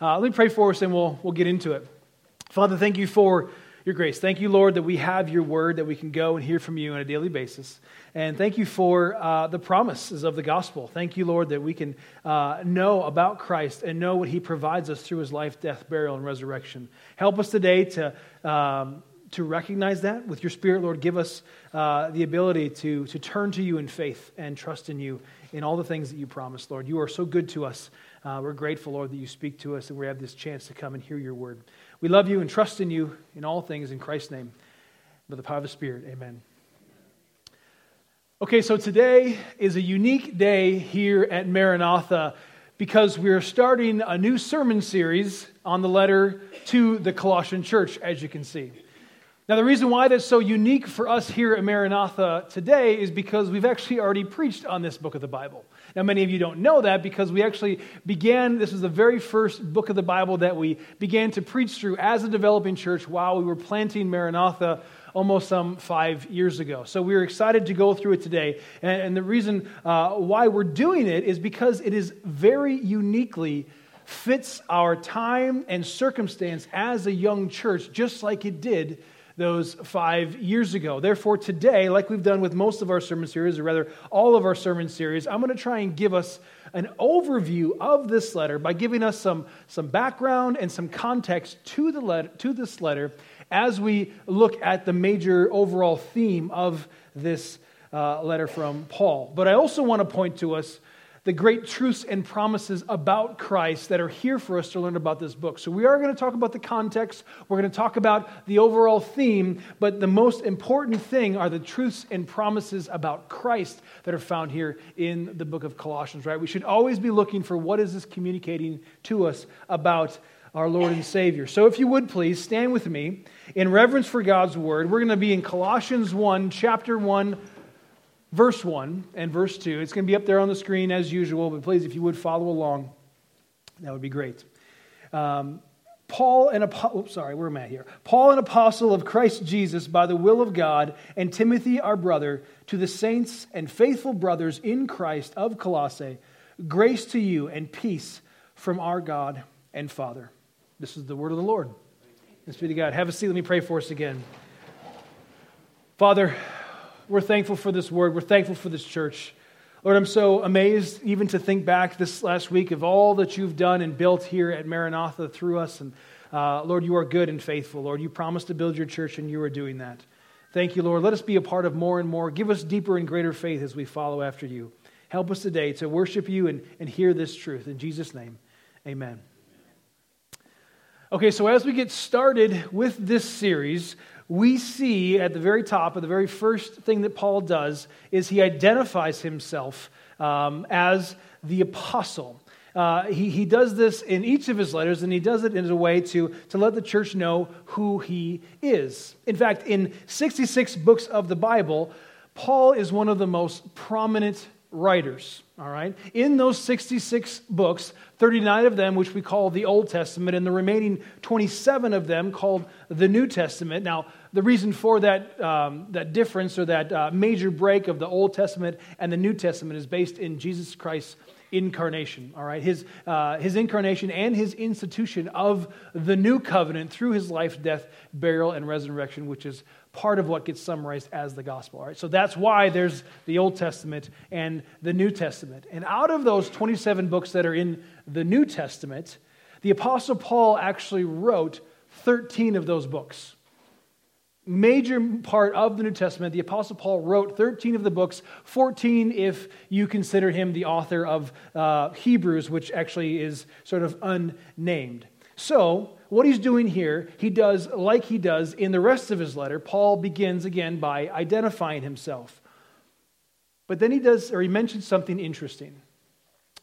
Uh, let me pray for us and we'll, we'll get into it. Father, thank you for your grace. Thank you, Lord, that we have your word, that we can go and hear from you on a daily basis. And thank you for uh, the promises of the gospel. Thank you, Lord, that we can uh, know about Christ and know what he provides us through his life, death, burial, and resurrection. Help us today to. Um, to recognize that with your spirit, Lord, give us uh, the ability to, to turn to you in faith and trust in you in all the things that you promised, Lord. You are so good to us. Uh, we're grateful, Lord, that you speak to us and we have this chance to come and hear your word. We love you and trust in you in all things in Christ's name. By the power of the Spirit, amen. Okay, so today is a unique day here at Maranatha because we're starting a new sermon series on the letter to the Colossian church, as you can see. Now, the reason why that's so unique for us here at Maranatha today is because we've actually already preached on this book of the Bible. Now, many of you don't know that because we actually began, this is the very first book of the Bible that we began to preach through as a developing church while we were planting Maranatha almost some five years ago. So we are excited to go through it today. And, and the reason uh, why we're doing it is because it is very uniquely fits our time and circumstance as a young church, just like it did those five years ago. Therefore, today, like we've done with most of our sermon series, or rather all of our sermon series, I'm going to try and give us an overview of this letter by giving us some, some background and some context to, the letter, to this letter as we look at the major overall theme of this uh, letter from Paul. But I also want to point to us the great truths and promises about Christ that are here for us to learn about this book. So, we are going to talk about the context, we're going to talk about the overall theme, but the most important thing are the truths and promises about Christ that are found here in the book of Colossians, right? We should always be looking for what is this communicating to us about our Lord and Savior. So, if you would please stand with me in reverence for God's word. We're going to be in Colossians 1, chapter 1 verse 1 and verse 2. It's going to be up there on the screen as usual, but please, if you would follow along, that would be great. Um, Paul, an apostle, sorry, where am I here? Paul, an apostle of Christ Jesus by the will of God, and Timothy, our brother, to the saints and faithful brothers in Christ of Colossae, grace to you and peace from our God and Father. This is the word of the Lord. Thanks be to God. Have a seat. Let me pray for us again. Father, we're thankful for this word. We're thankful for this church. Lord, I'm so amazed even to think back this last week of all that you've done and built here at Maranatha through us. And uh, Lord, you are good and faithful. Lord, you promised to build your church, and you are doing that. Thank you, Lord. Let us be a part of more and more. Give us deeper and greater faith as we follow after you. Help us today to worship you and, and hear this truth. In Jesus' name, amen. Okay, so as we get started with this series, we see at the very top, of the very first thing that Paul does, is he identifies himself um, as the apostle. Uh, he, he does this in each of his letters, and he does it in a way to, to let the church know who he is. In fact, in 66 books of the Bible, Paul is one of the most prominent writers. All right? In those 66 books, 39 of them, which we call the Old Testament, and the remaining 27 of them called the New Testament. Now, the reason for that, um, that difference or that uh, major break of the Old Testament and the New Testament is based in Jesus Christ's incarnation, all right? His, uh, his incarnation and his institution of the new covenant through his life, death, burial, and resurrection, which is part of what gets summarized as the gospel, all right? So that's why there's the Old Testament and the New Testament. And out of those 27 books that are in the New Testament, the Apostle Paul actually wrote 13 of those books major part of the New Testament, the Apostle Paul wrote 13 of the books, 14 if you consider him the author of uh, Hebrews, which actually is sort of unnamed. So, what he's doing here, he does like he does in the rest of his letter. Paul begins again by identifying himself. But then he does, or he mentions something interesting.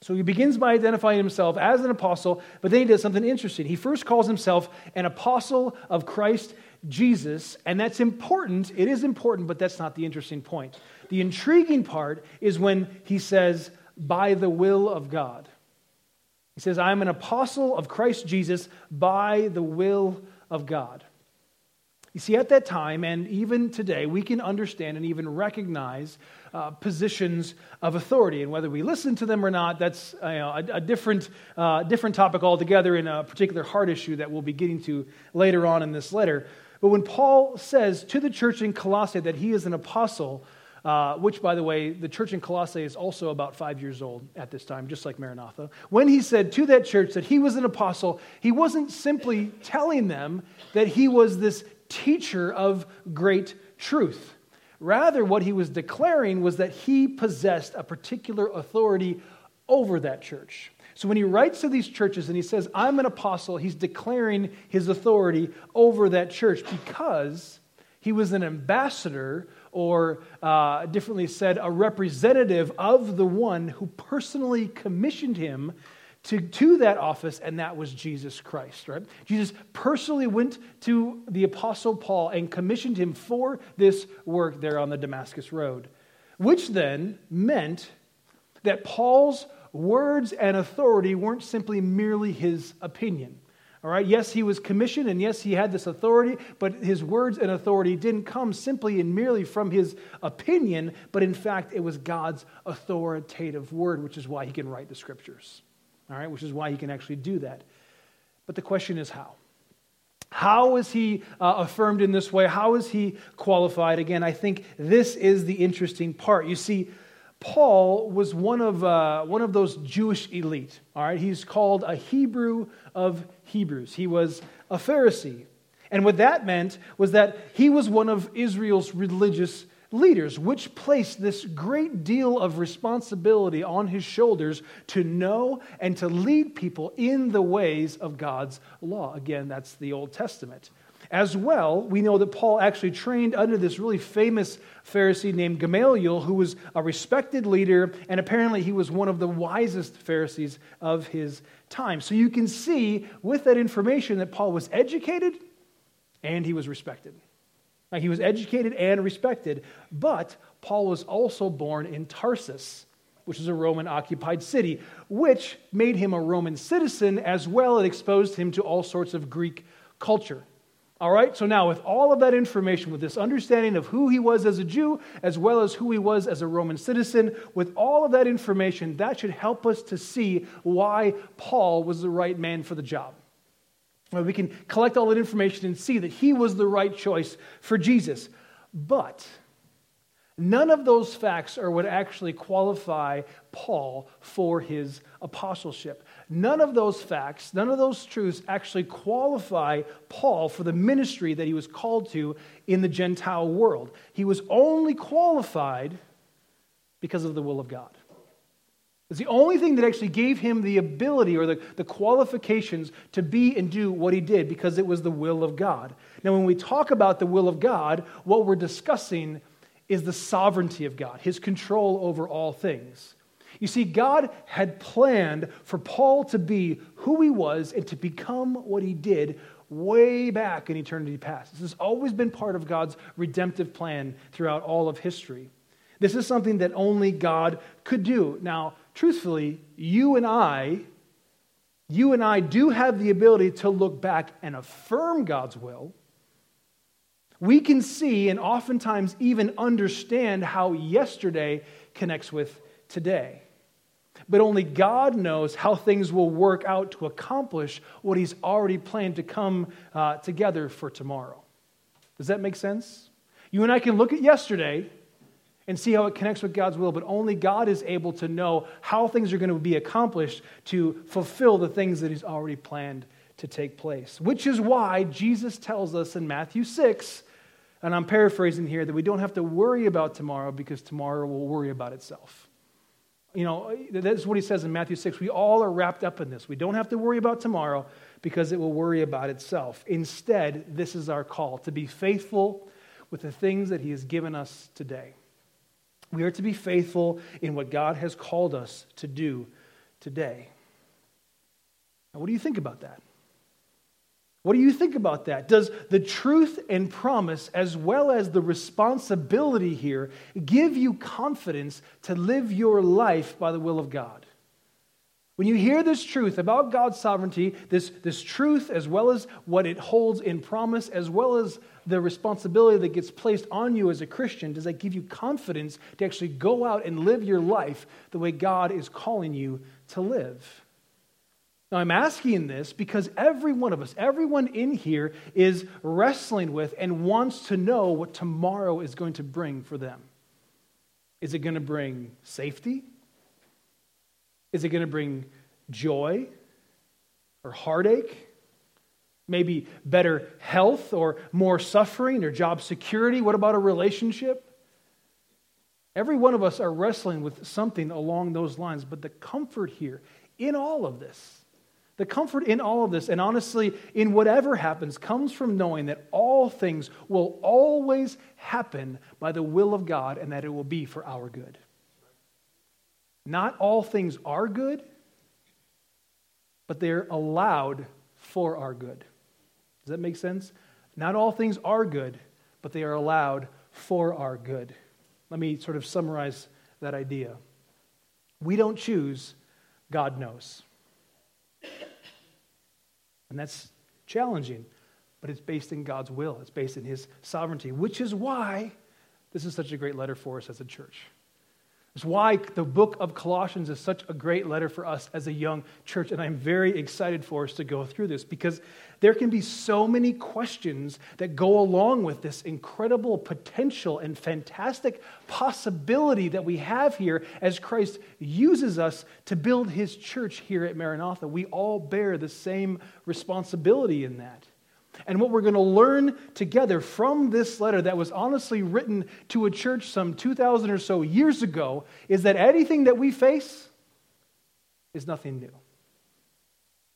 So he begins by identifying himself as an apostle, but then he does something interesting. He first calls himself an apostle of Christ Jesus, and that's important. It is important, but that's not the interesting point. The intriguing part is when he says, by the will of God. He says, I'm an apostle of Christ Jesus by the will of God. You see, at that time, and even today, we can understand and even recognize uh, positions of authority. And whether we listen to them or not, that's uh, you know, a, a, different, uh, different topic altogether in a particular heart issue that we'll be getting to later on in this letter. But when Paul says to the church in Colossae that he is an apostle, uh, which, by the way, the church in Colossae is also about five years old at this time, just like Maranatha. When he said to that church that he was an apostle, he wasn't simply telling them that he was this teacher of great truth. Rather, what he was declaring was that he possessed a particular authority over that church. So when he writes to these churches and he says, I'm an apostle, he's declaring his authority over that church because he was an ambassador, or uh, differently said, a representative of the one who personally commissioned him to, to that office, and that was Jesus Christ, right? Jesus personally went to the Apostle Paul and commissioned him for this work there on the Damascus Road, which then meant that Paul's words and authority weren't simply merely his opinion. All right, yes, he was commissioned, and yes, he had this authority, but his words and authority didn't come simply and merely from his opinion, but in fact, it was God's authoritative word, which is why he can write the scriptures all right, which is why he can actually do that. But the question is how? How is he uh, affirmed in this way? How is he qualified? Again, I think this is the interesting part. You see, Paul was one of, uh, one of those Jewish elite. All right, he's called a Hebrew of Hebrews. He was a Pharisee. And what that meant was that he was one of Israel's religious leaders, which placed this great deal of responsibility on his shoulders to know and to lead people in the ways of God's law. Again, that's the Old Testament. As well, we know that Paul actually trained under this really famous Pharisee named Gamaliel, who was a respected leader, and apparently he was one of the wisest Pharisees of his time. So you can see with that information that Paul was educated and he was respected. Now, he was educated and respected, but Paul was also born in Tarsus, which is a Roman occupied city, which made him a Roman citizen as well. It exposed him to all sorts of Greek culture. All right, so now with all of that information, with this understanding of who he was as a Jew, as well as who he was as a Roman citizen, with all of that information, that should help us to see why Paul was the right man for the job. We can collect all that information and see that he was the right choice for Jesus. But none of those facts are what actually qualify Paul for his apostleship. None of those facts, none of those truths actually qualify Paul for the ministry that he was called to in the Gentile world. He was only qualified because of the will of God. It's the only thing that actually gave him the ability or the, the qualifications to be and do what he did because it was the will of God. Now, when we talk about the will of God, what we're discussing is the sovereignty of God, his control over all things. You see, God had planned for Paul to be who he was and to become what he did way back in eternity past. This has always been part of God's redemptive plan throughout all of history. This is something that only God could do. Now, truthfully, you and I, you and I do have the ability to look back and affirm God's will. We can see and oftentimes even understand how yesterday connects with today. But only God knows how things will work out to accomplish what He's already planned to come uh, together for tomorrow. Does that make sense? You and I can look at yesterday and see how it connects with God's will, but only God is able to know how things are going to be accomplished to fulfill the things that He's already planned to take place. Which is why Jesus tells us in Matthew 6, and I'm paraphrasing here, that we don't have to worry about tomorrow because tomorrow will worry about itself. You know, that's what he says in Matthew 6. We all are wrapped up in this. We don't have to worry about tomorrow because it will worry about itself. Instead, this is our call to be faithful with the things that he has given us today. We are to be faithful in what God has called us to do today. Now, what do you think about that? What do you think about that? Does the truth and promise, as well as the responsibility here, give you confidence to live your life by the will of God? When you hear this truth about God's sovereignty, this, this truth as well as what it holds in promise, as well as the responsibility that gets placed on you as a Christian, does that give you confidence to actually go out and live your life the way God is calling you to live? Now, I'm asking this because every one of us, everyone in here, is wrestling with and wants to know what tomorrow is going to bring for them. Is it going to bring safety? Is it going to bring joy or heartache? Maybe better health or more suffering or job security? What about a relationship? Every one of us are wrestling with something along those lines, but the comfort here in all of this, the comfort in all of this, and honestly, in whatever happens, comes from knowing that all things will always happen by the will of God and that it will be for our good. Not all things are good, but they're allowed for our good. Does that make sense? Not all things are good, but they are allowed for our good. Let me sort of summarize that idea. We don't choose, God knows. And that's challenging, but it's based in God's will, it's based in His sovereignty, which is why this is such a great letter for us as a church. It's why the book of Colossians is such a great letter for us as a young church. And I'm very excited for us to go through this because there can be so many questions that go along with this incredible potential and fantastic possibility that we have here as Christ uses us to build his church here at Maranatha. We all bear the same responsibility in that. And what we're going to learn together from this letter that was honestly written to a church some 2,000 or so years ago is that anything that we face is nothing new.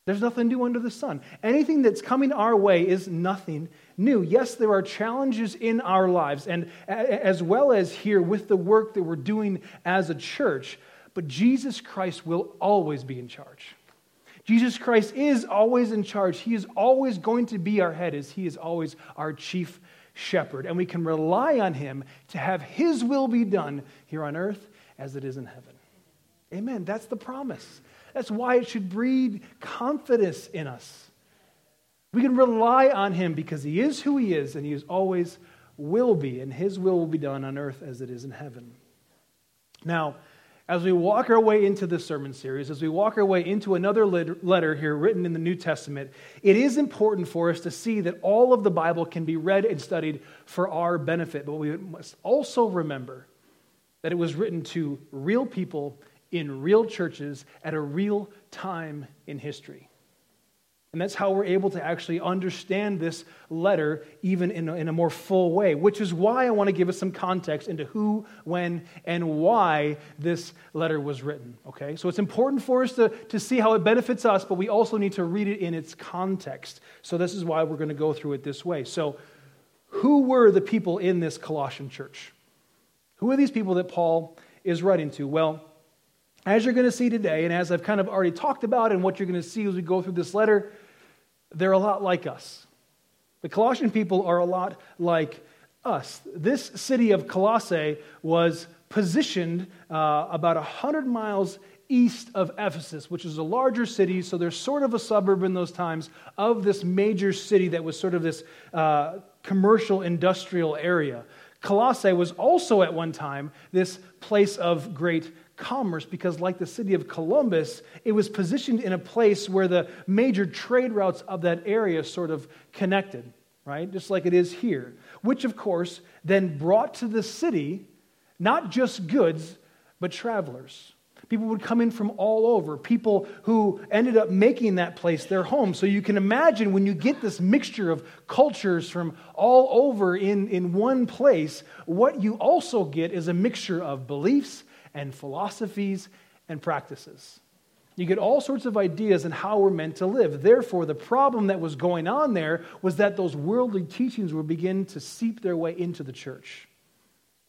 There's nothing new under the sun. Anything that's coming our way is nothing new. Yes, there are challenges in our lives, and as well as here with the work that we're doing as a church, but Jesus Christ will always be in charge. Jesus Christ is always in charge. He is always going to be our head, as He is always our chief shepherd. And we can rely on Him to have His will be done here on earth as it is in heaven. Amen. That's the promise. That's why it should breed confidence in us. We can rely on Him because He is who He is, and He is always will be, and His will will be done on earth as it is in heaven. Now, as we walk our way into this sermon series, as we walk our way into another letter here written in the New Testament, it is important for us to see that all of the Bible can be read and studied for our benefit. But we must also remember that it was written to real people in real churches at a real time in history. And that's how we're able to actually understand this letter even in a, in a more full way, which is why I want to give us some context into who, when, and why this letter was written. Okay? So it's important for us to, to see how it benefits us, but we also need to read it in its context. So this is why we're going to go through it this way. So, who were the people in this Colossian church? Who are these people that Paul is writing to? Well, as you're going to see today, and as I've kind of already talked about, and what you're going to see as we go through this letter, they're a lot like us. The Colossian people are a lot like us. This city of Colossae was positioned uh, about 100 miles east of Ephesus, which is a larger city, so there's sort of a suburb in those times of this major city that was sort of this uh, commercial industrial area. Colossae was also at one time this place of great commerce because, like the city of Columbus, it was positioned in a place where the major trade routes of that area sort of connected, right? Just like it is here. Which, of course, then brought to the city not just goods, but travelers. People would come in from all over, people who ended up making that place their home. So you can imagine when you get this mixture of cultures from all over in, in one place, what you also get is a mixture of beliefs and philosophies and practices. You get all sorts of ideas on how we're meant to live. Therefore, the problem that was going on there was that those worldly teachings were beginning to seep their way into the church.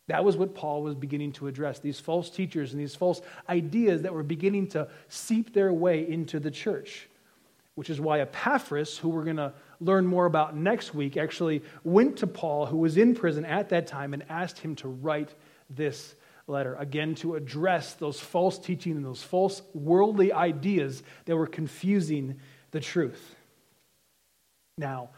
That was what Paul was beginning to address these false teachers and these false ideas that were beginning to seep their way into the church. Which is why Epaphras, who we're going to learn more about next week, actually went to Paul, who was in prison at that time, and asked him to write this letter, again, to address those false teaching and those false worldly ideas that were confusing the truth. Now,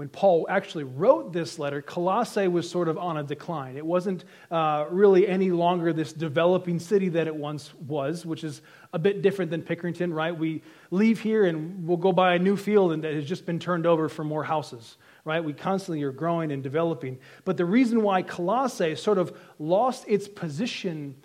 when Paul actually wrote this letter, Colossae was sort of on a decline. It wasn't uh, really any longer this developing city that it once was, which is a bit different than Pickerington, right? We leave here and we'll go by a new field and that has just been turned over for more houses, right? We constantly are growing and developing. But the reason why Colossae sort of lost its position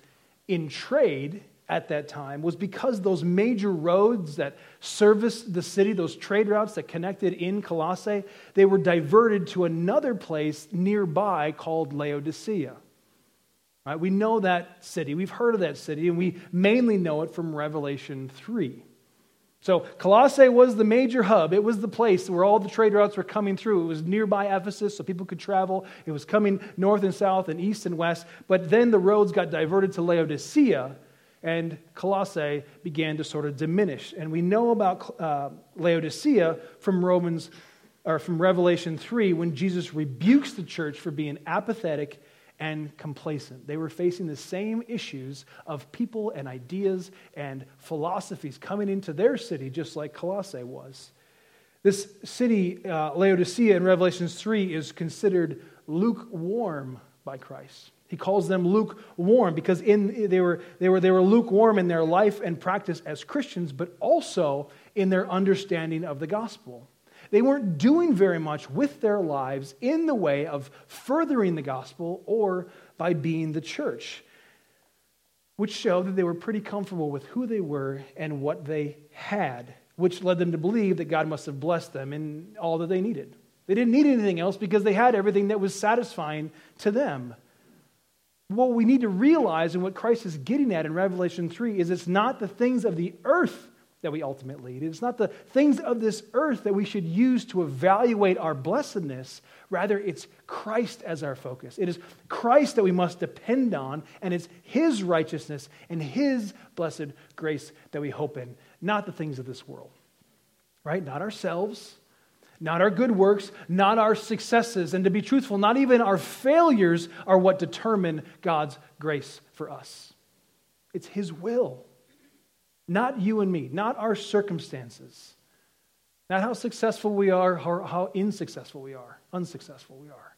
in trade at that time was because those major roads that serviced the city, those trade routes that connected in Colossae, they were diverted to another place nearby called Laodicea. Right? We know that city. We've heard of that city, and we mainly know it from Revelation 3. So, Colossae was the major hub. It was the place where all the trade routes were coming through. It was nearby Ephesus, so people could travel. It was coming north and south and east and west. But then the roads got diverted to Laodicea, and Colossae began to sort of diminish. And we know about uh, Laodicea from Romans or from Revelation 3 when Jesus rebukes the church for being apathetic and complacent. They were facing the same issues of people and ideas and philosophies coming into their city, just like Colossae was. This city, uh, Laodicea, in Revelations 3, is considered lukewarm by Christ. He calls them lukewarm because in, they, were, they, were, they were lukewarm in their life and practice as Christians, but also in their understanding of the gospel. They weren't doing very much with their lives in the way of furthering the gospel or by being the church, which showed that they were pretty comfortable with who they were and what they had, which led them to believe that God must have blessed them in all that they needed. They didn't need anything else because they had everything that was satisfying to them what we need to realize and what Christ is getting at in Revelation 3 is it's not the things of the earth that we ultimately need. It's not the things of this earth that we should use to evaluate our blessedness. Rather, it's Christ as our focus. It is Christ that we must depend on, and it's His righteousness and His blessed grace that we hope in, not the things of this world. Right? Not ourselves, not our good works, not our successes. And to be truthful, not even our failures are what determine God's grace for us. It's His will, not you and me, not our circumstances, not how successful we are, or how unsuccessful we are, unsuccessful we are.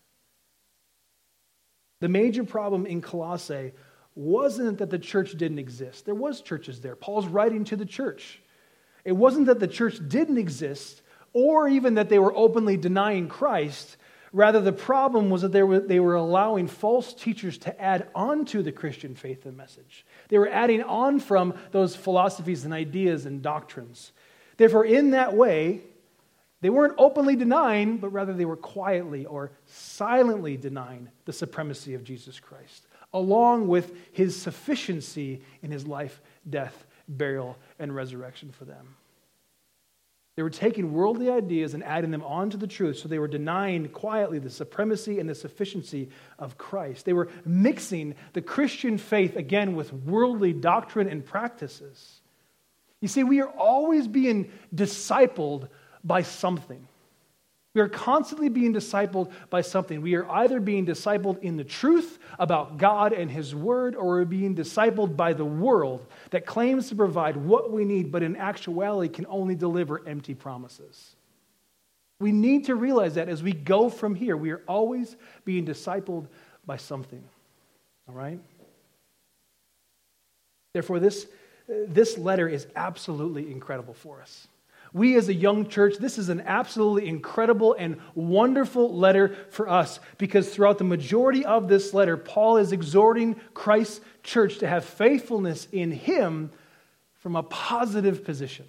The major problem in Colossae wasn't that the church didn't exist. There was churches there. Paul's writing to the church. It wasn't that the church didn't exist or even that they were openly denying Christ. Rather, the problem was that they were, allowing false teachers to add on to the Christian faith and message. They were adding on from those philosophies and ideas and doctrines. Therefore, in that way, they weren't openly denying, but rather they were quietly or silently denying the supremacy of Jesus Christ, along with his sufficiency in his life, death, burial, and resurrection for them. They were taking worldly ideas and adding them onto the truth, so they were denying quietly the supremacy and the sufficiency of Christ. They were mixing the Christian faith again with worldly doctrine and practices. You see, we are always being discipled by something. We are constantly being discipled by something. We are either being discipled in the truth about God and His Word, or we're being discipled by the world that claims to provide what we need, but in actuality can only deliver empty promises. We need to realize that as we go from here, we are always being discipled by something. All right? Therefore, this, this letter is absolutely incredible for us. We, as a young church, this is an absolutely incredible and wonderful letter for us because throughout the majority of this letter, Paul is exhorting Christ's church to have faithfulness in him from a positive position.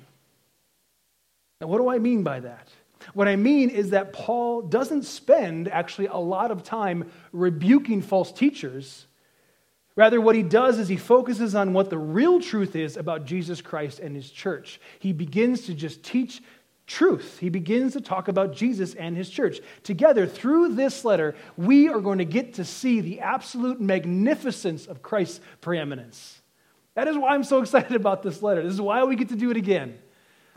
Now, what do I mean by that? What I mean is that Paul doesn't spend actually a lot of time rebuking false teachers Rather, what he does is he focuses on what the real truth is about Jesus Christ and his church. He begins to just teach truth. He begins to talk about Jesus and his church. Together, through this letter, we are going to get to see the absolute magnificence of Christ's preeminence. That is why I'm so excited about this letter. This is why we get to do it again.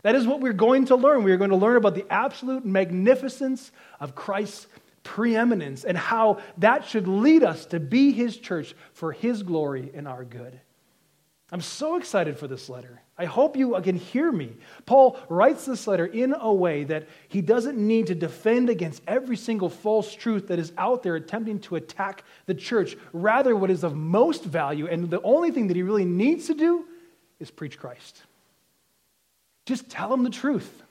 That is what we're going to learn. We are going to learn about the absolute magnificence of Christ's preeminence and how that should lead us to be his church for his glory and our good. I'm so excited for this letter. I hope you can hear me. Paul writes this letter in a way that he doesn't need to defend against every single false truth that is out there attempting to attack the church. Rather, what is of most value and the only thing that he really needs to do is preach Christ. Just tell them the truth.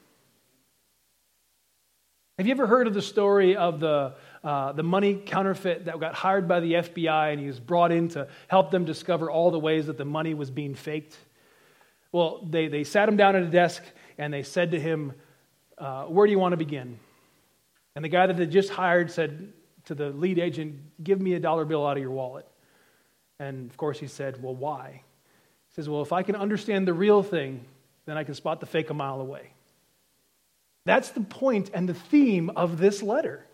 Have you ever heard of the story of the, uh, the money counterfeit that got hired by the FBI and he was brought in to help them discover all the ways that the money was being faked? Well, they, they sat him down at a desk and they said to him, uh, Where do you want to begin? And the guy that they just hired said to the lead agent, Give me a dollar bill out of your wallet. And of course, he said, Well, why? He says, Well, if I can understand the real thing, then I can spot the fake a mile away. That's the point and the theme of this letter.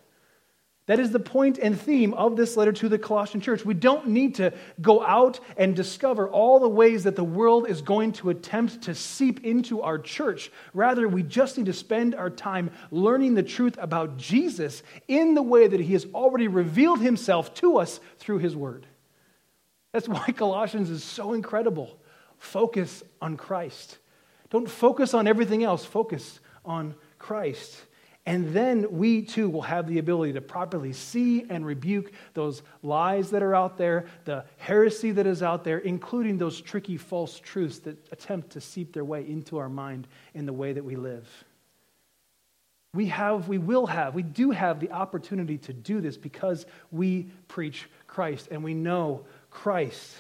That is the point and theme of this letter to the Colossian church. We don't need to go out and discover all the ways that the world is going to attempt to seep into our church. Rather, we just need to spend our time learning the truth about Jesus in the way that he has already revealed himself to us through his word. That's why Colossians is so incredible. Focus on Christ. Don't focus on everything else, focus on Christ. And then we too will have the ability to properly see and rebuke those lies that are out there, the heresy that is out there, including those tricky false truths that attempt to seep their way into our mind in the way that we live. We have, we will have, we do have the opportunity to do this because we preach Christ and we know Christ.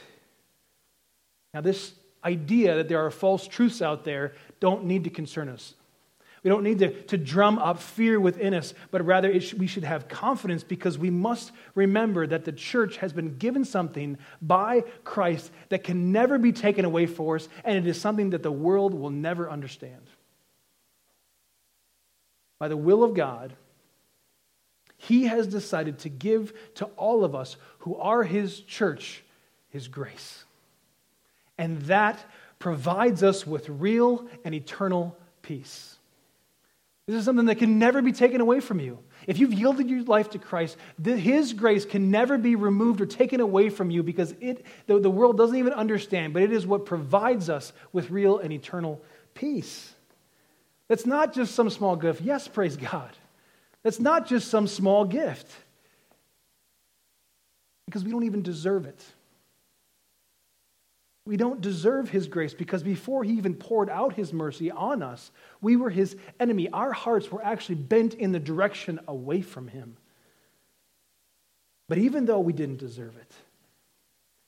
Now, this idea that there are false truths out there don't need to concern us. We don't need to, to drum up fear within us, but rather sh- we should have confidence because we must remember that the church has been given something by Christ that can never be taken away for us, and it is something that the world will never understand. By the will of God, He has decided to give to all of us who are His church His grace. And that provides us with real and eternal peace. This is something that can never be taken away from you. If you've yielded your life to Christ, His grace can never be removed or taken away from you because it, the, the world doesn't even understand, but it is what provides us with real and eternal peace. That's not just some small gift. Yes, praise God. That's not just some small gift because we don't even deserve it. We don't deserve his grace because before he even poured out his mercy on us, we were his enemy. Our hearts were actually bent in the direction away from him. But even though we didn't deserve it,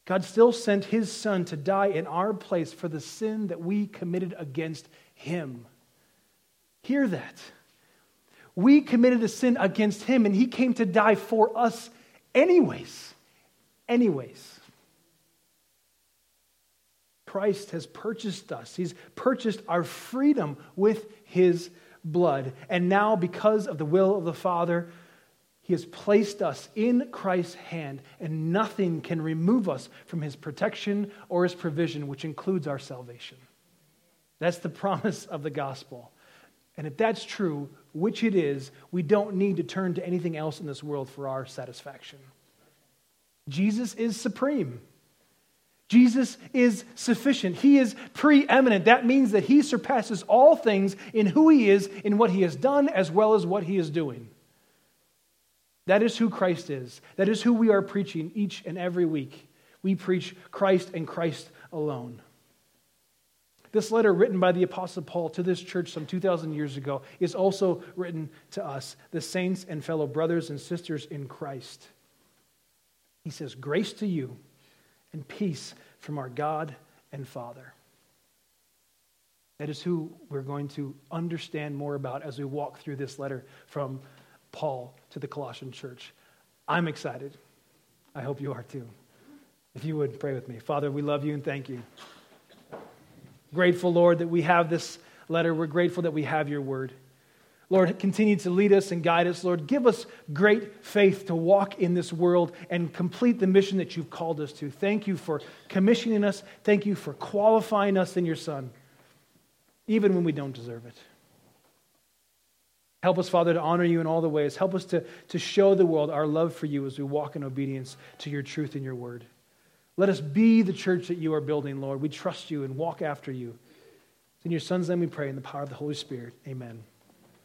God still sent his son to die in our place for the sin that we committed against him. Hear that. We committed a sin against him, and he came to die for us, anyways. Anyways. Christ has purchased us. He's purchased our freedom with his blood. And now, because of the will of the Father, he has placed us in Christ's hand, and nothing can remove us from his protection or his provision, which includes our salvation. That's the promise of the gospel. And if that's true, which it is, we don't need to turn to anything else in this world for our satisfaction. Jesus is supreme. Jesus is sufficient. He is preeminent. That means that he surpasses all things in who he is, in what he has done, as well as what he is doing. That is who Christ is. That is who we are preaching each and every week. We preach Christ and Christ alone. This letter, written by the Apostle Paul to this church some 2,000 years ago, is also written to us, the saints and fellow brothers and sisters in Christ. He says, Grace to you and peace from our God and Father. That is who we're going to understand more about as we walk through this letter from Paul to the Colossian church. I'm excited. I hope you are too. If you would pray with me. Father, we love you and thank you. Grateful, Lord, that we have this letter. We're grateful that we have your word. Lord, continue to lead us and guide us. Lord, give us great faith to walk in this world and complete the mission that you've called us to. Thank you for commissioning us. Thank you for qualifying us in your Son, even when we don't deserve it. Help us, Father, to honor you in all the ways. Help us to, to show the world our love for you as we walk in obedience to your truth and your word. Let us be the church that you are building, Lord. We trust you and walk after you. It's in your Son's name we pray, in the power of the Holy Spirit. Amen.